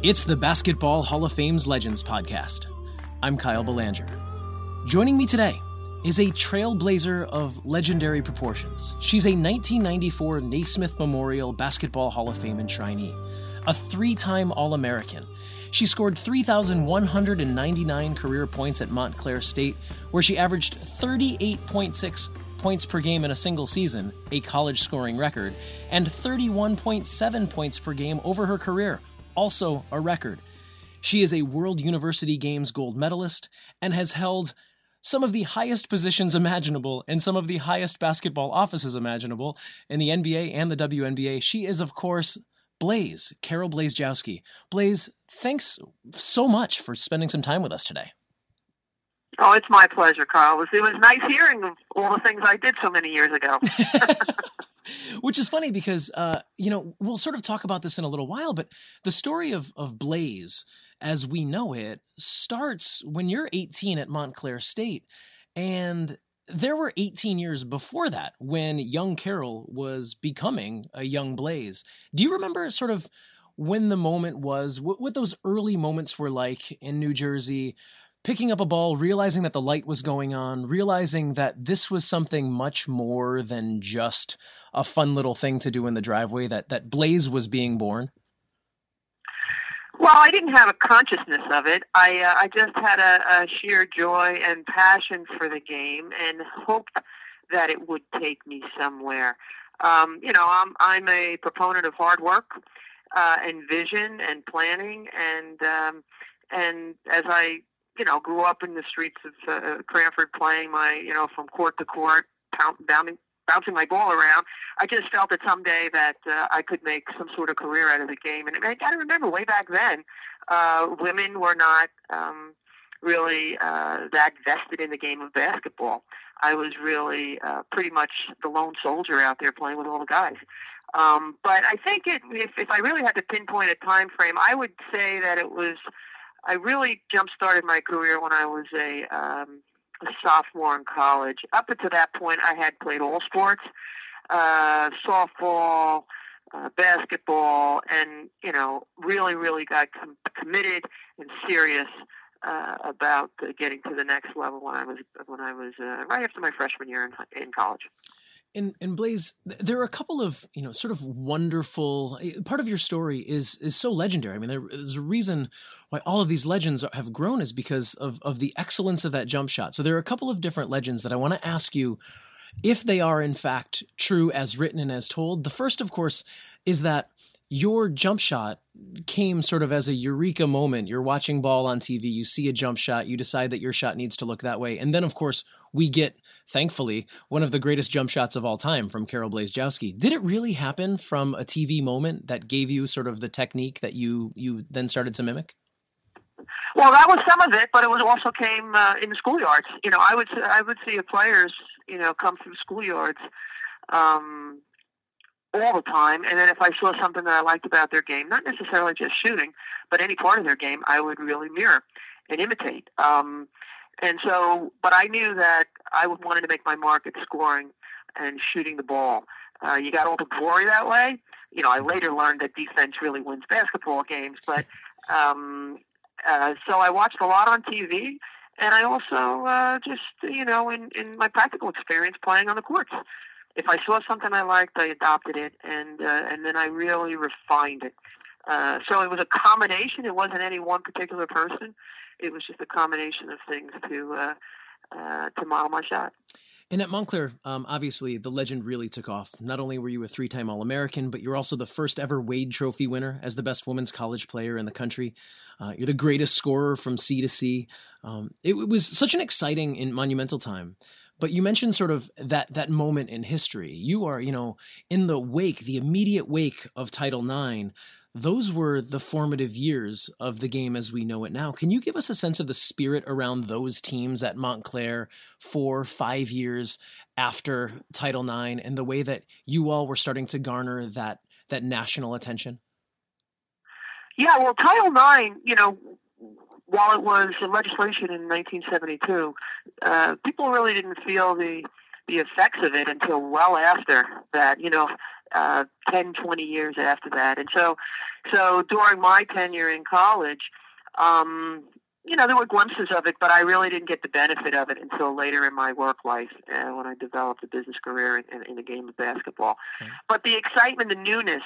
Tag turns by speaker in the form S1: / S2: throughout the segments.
S1: It's the Basketball Hall of Fame's Legends podcast. I'm Kyle Belanger. Joining me today is a trailblazer of legendary proportions. She's a 1994 Naismith Memorial Basketball Hall of Fame enshrinee, a three time All American. She scored 3,199 career points at Montclair State, where she averaged 38.6 points per game in a single season, a college scoring record, and 31.7 points per game over her career, also a record. She is a World University Games gold medalist and has held some of the highest positions imaginable in some of the highest basketball offices imaginable in the NBA and the WNBA. She is, of course, Blaze, Carol Blazejowski. Blaze, thanks so much for spending some time with us today.
S2: Oh, it's my pleasure, Carl. It was, it was nice hearing of all the things I did so many years ago.
S1: Which is funny because, uh, you know, we'll sort of talk about this in a little while, but the story of, of Blaze, as we know it, starts when you're 18 at Montclair State. And there were 18 years before that when young Carol was becoming a young Blaze. Do you remember sort of when the moment was, what, what those early moments were like in New Jersey? Picking up a ball, realizing that the light was going on, realizing that this was something much more than just a fun little thing to do in the driveway, that, that Blaze was being born?
S2: Well, I didn't have a consciousness of it. I uh, I just had a, a sheer joy and passion for the game, and hoped that it would take me somewhere. Um, you know, I'm I'm a proponent of hard work uh, and vision and planning, and um, and as I you know, grew up in the streets of uh, Cranford playing my, you know, from court to court, pound, bouncing my ball around. I just felt that someday that uh, I could make some sort of career out of the game. And I got to remember, way back then, uh, women were not um, really uh, that vested in the game of basketball. I was really uh, pretty much the lone soldier out there playing with all the guys. Um, but I think it, if, if I really had to pinpoint a time frame, I would say that it was I really jump started my career when I was a, um, a sophomore in college. Up until that point, I had played all sports, uh, softball, uh, basketball, and you know, really, really got com- committed and serious uh, about uh, getting to the next level when I was when I was uh, right after my freshman year in, in college.
S1: And, and Blaze, there are a couple of you know sort of wonderful. Eh, part of your story is is so legendary. I mean, there's a reason why all of these legends have grown is because of of the excellence of that jump shot. So there are a couple of different legends that I want to ask you if they are in fact true as written and as told. The first, of course, is that your jump shot came sort of as a eureka moment. You're watching ball on TV, you see a jump shot, you decide that your shot needs to look that way. And then, of course, we get, thankfully, one of the greatest jump shots of all time from Carol Blazejowski. Did it really happen from a TV moment that gave you sort of the technique that you you then started to mimic?
S2: Well, that was some of it, but it was also came uh, in the schoolyards. You know, I would I would see players, you know, come through schoolyards um, all the time. And then if I saw something that I liked about their game, not necessarily just shooting, but any part of their game, I would really mirror and imitate. Um, and so, but I knew that I wanted to make my mark at scoring and shooting the ball. Uh, you got all the glory that way. You know, I later learned that defense really wins basketball games, but um, uh, so I watched a lot on TV, and I also uh, just, you know, in, in my practical experience playing on the courts if I saw something I liked, I adopted it, and uh, and then I really refined it. Uh, so it was a combination. It wasn't any one particular person. It was just a combination of things to uh, uh, to model my shot.
S1: And at Montclair, um, obviously, the legend really took off. Not only were you a three time All American, but you're also the first ever Wade Trophy winner as the best women's college player in the country. Uh, you're the greatest scorer from sea to sea. Um, it, it, was such an exciting and monumental time. But you mentioned sort of that that moment in history. You are, you know, in the wake, the immediate wake of Title IX. Those were the formative years of the game as we know it now. Can you give us a sense of the spirit around those teams at Montclair four, five years after Title IX and the way that you all were starting to garner that that national attention?
S2: Yeah, well, Title IX, you know, while it was legislation in 1972, uh, people really didn't feel the the effects of it until well after that. You know, uh, 10, 20 years after that. And so, so during my tenure in college, um, you know, there were glimpses of it, but I really didn't get the benefit of it until later in my work life uh, when I developed a business career in, in, the game of basketball. Mm-hmm. But the excitement, the newness,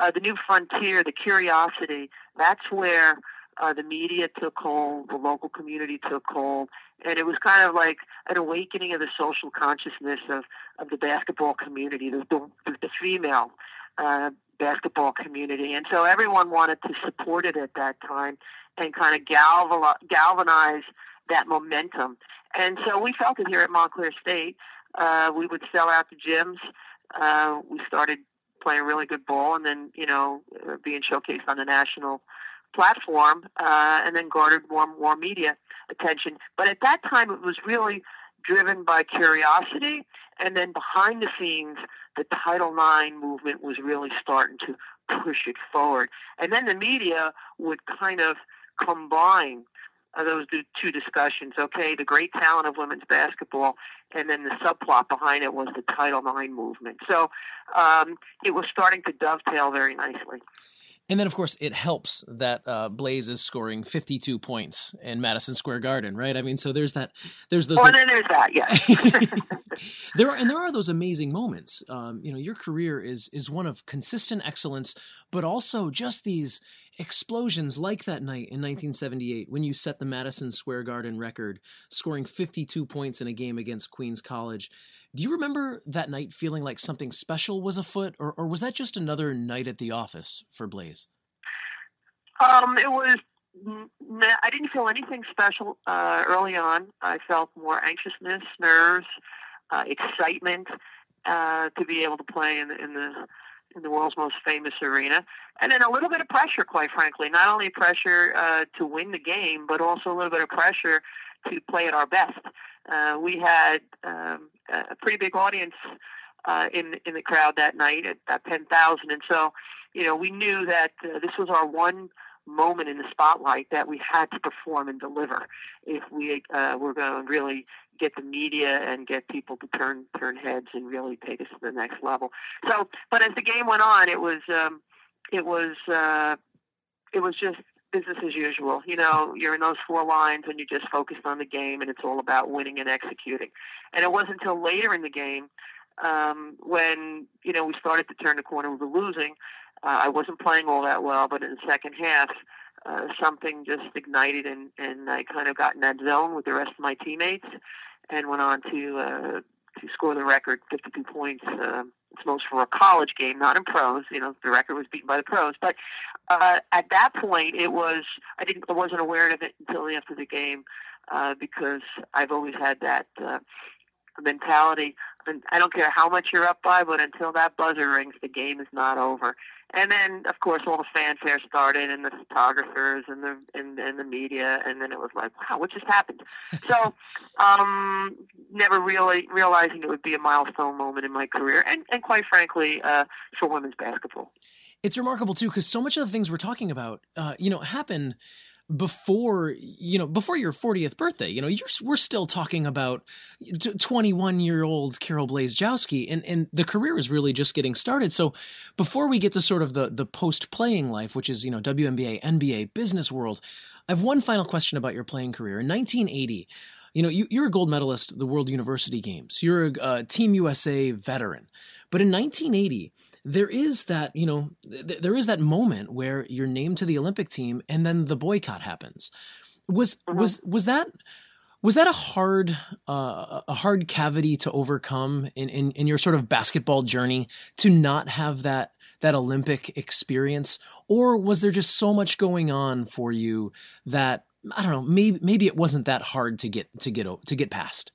S2: uh, the new frontier, the curiosity, that's where uh, the media took hold, the local community took hold, and it was kind of like an awakening of the social consciousness of, of the basketball community, the, the, the female uh, basketball community. And so everyone wanted to support it at that time and kind of galvanize that momentum. And so we felt it here at Montclair State. Uh, we would sell out the gyms. Uh, we started playing really good ball and then, you know, uh, being showcased on the national platform uh, and then garnered more and more media attention. But at that time, it was really driven by curiosity, and then behind the scenes, the Title IX movement was really starting to push it forward. And then the media would kind of combine uh, those two discussions. Okay, the great talent of women's basketball, and then the subplot behind it was the Title IX movement. So um, it was starting to dovetail very nicely.
S1: And then, of course, it helps that uh, Blaze is scoring 52 points in Madison Square Garden, right? I mean, so there's that. There's those.
S2: Oh, like, then there's that. Yeah.
S1: there are, and there are those amazing moments. Um, you know, your career is is one of consistent excellence, but also just these explosions, like that night in 1978 when you set the Madison Square Garden record, scoring 52 points in a game against Queens College. Do you remember that night feeling like something special was afoot, or, or was that just another night at the office for Blaze?
S2: Um, it was. I didn't feel anything special uh, early on. I felt more anxiousness, nerves, uh, excitement uh, to be able to play in in the in the world's most famous arena, and then a little bit of pressure, quite frankly. Not only pressure uh, to win the game, but also a little bit of pressure to play at our best. Uh, we had um, a pretty big audience uh, in in the crowd that night at, at 10,000, and so you know we knew that uh, this was our one moment in the spotlight that we had to perform and deliver if we uh, were going to really get the media and get people to turn turn heads and really take us to the next level. So, but as the game went on, it was um, it was uh, it was just business as usual. You know, you're in those four lines and you're just focused on the game, and it's all about winning and executing. And it wasn't until later in the game um, when you know we started to turn the corner. We were losing. Uh, I wasn't playing all that well, but in the second half, uh, something just ignited, and and I kind of got in that zone with the rest of my teammates, and went on to uh, to score the record, 52 points. Uh, it's most for a college game, not in pros. You know, the record was beaten by the pros. But uh, at that point, it was I didn't I wasn't aware of it until after the game uh, because I've always had that uh, mentality. And I don't care how much you're up by, but until that buzzer rings, the game is not over. And then, of course, all the fanfare started, and the photographers, and the and, and the media, and then it was like, wow, what just happened? so, um, never really realizing it would be a milestone moment in my career, and and quite frankly, uh, for women's basketball.
S1: It's remarkable too, because so much of the things we're talking about, uh, you know, happen before you know before your 40th birthday you know you're we're still talking about 21 year old Carol Blazejowski and and the career is really just getting started. So before we get to sort of the the post playing life which is you know WNBA NBA business world I have one final question about your playing career. In 1980 you know you, you're a gold medalist at the World University Games. You're a, a Team USA veteran. But in 1980 there is that you know th- there is that moment where you're named to the Olympic team and then the boycott happens. Was mm-hmm. was was that was that a hard uh, a hard cavity to overcome in, in in your sort of basketball journey to not have that that Olympic experience, or was there just so much going on for you that I don't know maybe maybe it wasn't that hard to get to get to get past?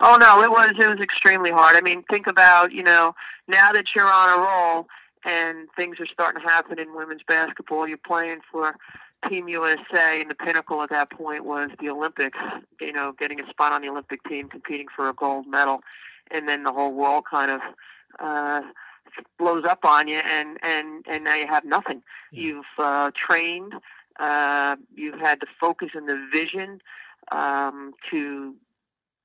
S2: Oh no, it was it was extremely hard. I mean, think about you know now that you're on a roll and things are starting to happen in women's basketball. You're playing for Team USA, and the pinnacle at that point was the Olympics. You know, getting a spot on the Olympic team, competing for a gold medal, and then the whole world kind of. Uh, blows up on you and and and now you have nothing yeah. you've uh trained uh you've had the focus and the vision um to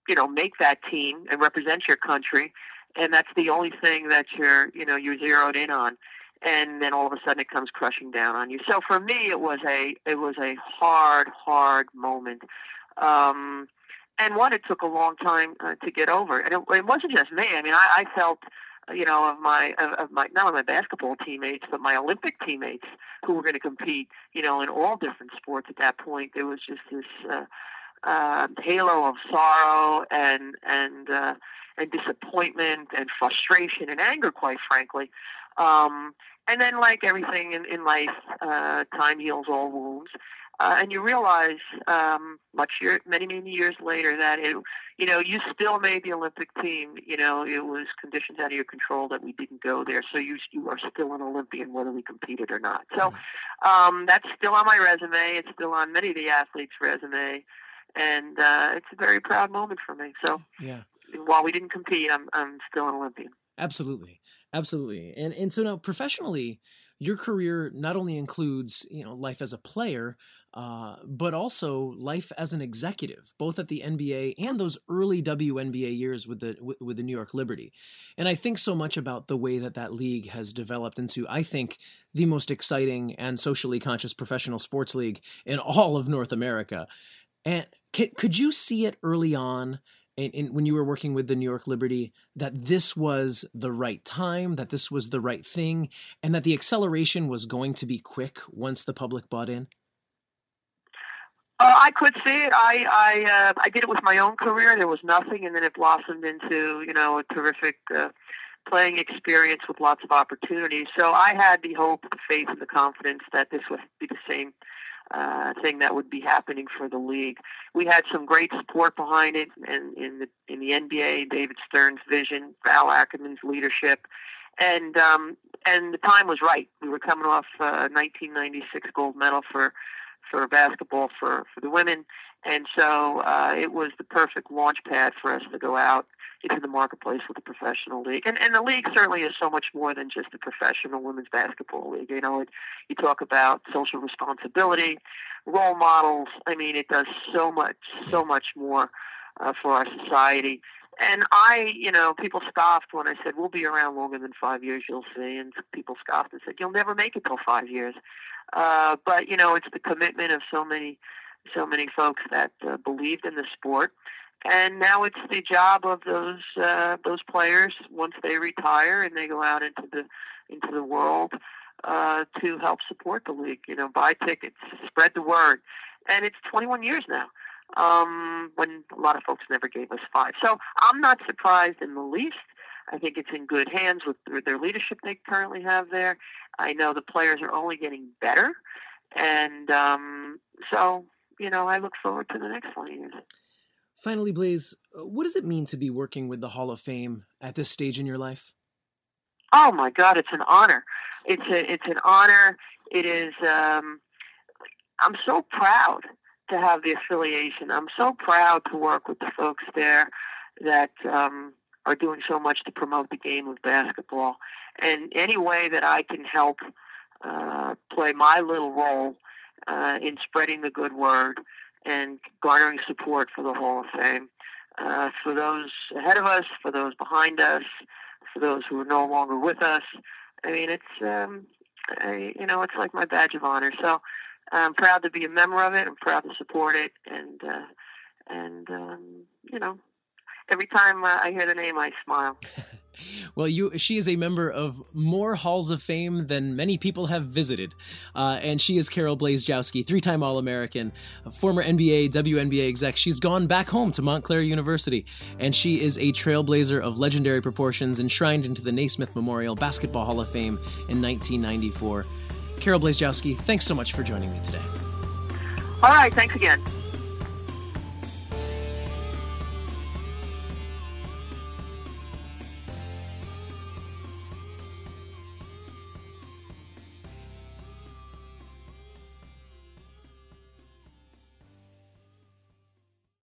S2: you know, make that team and represent your country. and that's the only thing that you're you know you're zeroed in on. And then all of a sudden it comes crushing down on you. So for me it was a it was a hard hard moment. Um and one it took a long time uh, to get over. And it, it wasn't just me. I mean i, I felt you know of my of, my not only my basketball teammates but my olympic teammates who were going to compete you know in all different sports at that point. There was just this uh, uh, halo of sorrow and and uh, and disappointment and frustration and anger, quite frankly. Um, and then, like everything in, in life, uh, time heals all wounds. Uh, and you realize, um, much year, many many years later, that it, you know, you still made the Olympic team. You know, it was conditions out of your control that we didn't go there. So you you are still an Olympian, whether we competed or not. So um, that's still on my resume. It's still on many of the athletes' resume, and uh, it's a very proud moment for me. So
S1: yeah
S2: while we didn't compete, I'm I'm still an Olympian.
S1: Absolutely, absolutely. And and so now professionally, your career not only includes you know life as a player, uh, but also life as an executive, both at the NBA and those early WNBA years with the with the New York Liberty. And I think so much about the way that that league has developed into, I think, the most exciting and socially conscious professional sports league in all of North America. And could you see it early on in, in, when you were working with the New York Liberty that this was the right time, that this was the right thing, and that the acceleration was going to be quick once the public bought in?
S2: Uh, I could see it. I I uh, I did it with my own career. There was nothing, and then it blossomed into you know a terrific uh, playing experience with lots of opportunities. So I had the hope, the faith, and the confidence that this would be the same uh, thing that would be happening for the league. We had some great support behind it, and in the in the NBA, David Stern's vision, Val Ackerman's leadership, and um, and the time was right. We were coming off a 1996 gold medal for for basketball for for the women, and so uh, it was the perfect launch pad for us to go out into the marketplace with the professional league. And and the league certainly is so much more than just a professional women's basketball league. You know, it, you talk about social responsibility, role models. I mean, it does so much, so much more uh, for our society. And I, you know, people scoffed when I said we'll be around longer than five years. You'll see, and people scoffed and said you'll never make it till five years. Uh, but you know, it's the commitment of so many, so many folks that uh, believed in the sport and now it's the job of those uh, those players once they retire and they go out into the into the world uh, to help support the league. You know, buy tickets, spread the word, and it's 21 years now. Um, when a lot of folks never gave us five, so I'm not surprised in the least. I think it's in good hands with their leadership they currently have there. I know the players are only getting better, and um, so you know I look forward to the next 20 years.
S1: Finally, Blaze, what does it mean to be working with the Hall of Fame at this stage in your life?
S2: Oh my God, it's an honor. It's a, it's an honor. It is. Um, I'm so proud to have the affiliation. I'm so proud to work with the folks there that um, are doing so much to promote the game of basketball. And any way that I can help uh, play my little role uh, in spreading the good word and garnering support for the Hall of Fame. Uh, for those ahead of us, for those behind us, for those who are no longer with us. I mean, it's um, I, you know, it's like my badge of honor. So I'm proud to be a member of it. I'm proud to support it, and uh, and um, you know, every time uh, I hear the name, I smile.
S1: well, you she is a member of more halls of fame than many people have visited, uh, and she is Carol Blazejowski, three-time All-American, former NBA, WNBA exec. She's gone back home to Montclair University, and she is a trailblazer of legendary proportions, enshrined into the Naismith Memorial Basketball Hall of Fame in 1994. Carol Blazejowski, thanks so much for joining me today.
S2: All right, thanks again.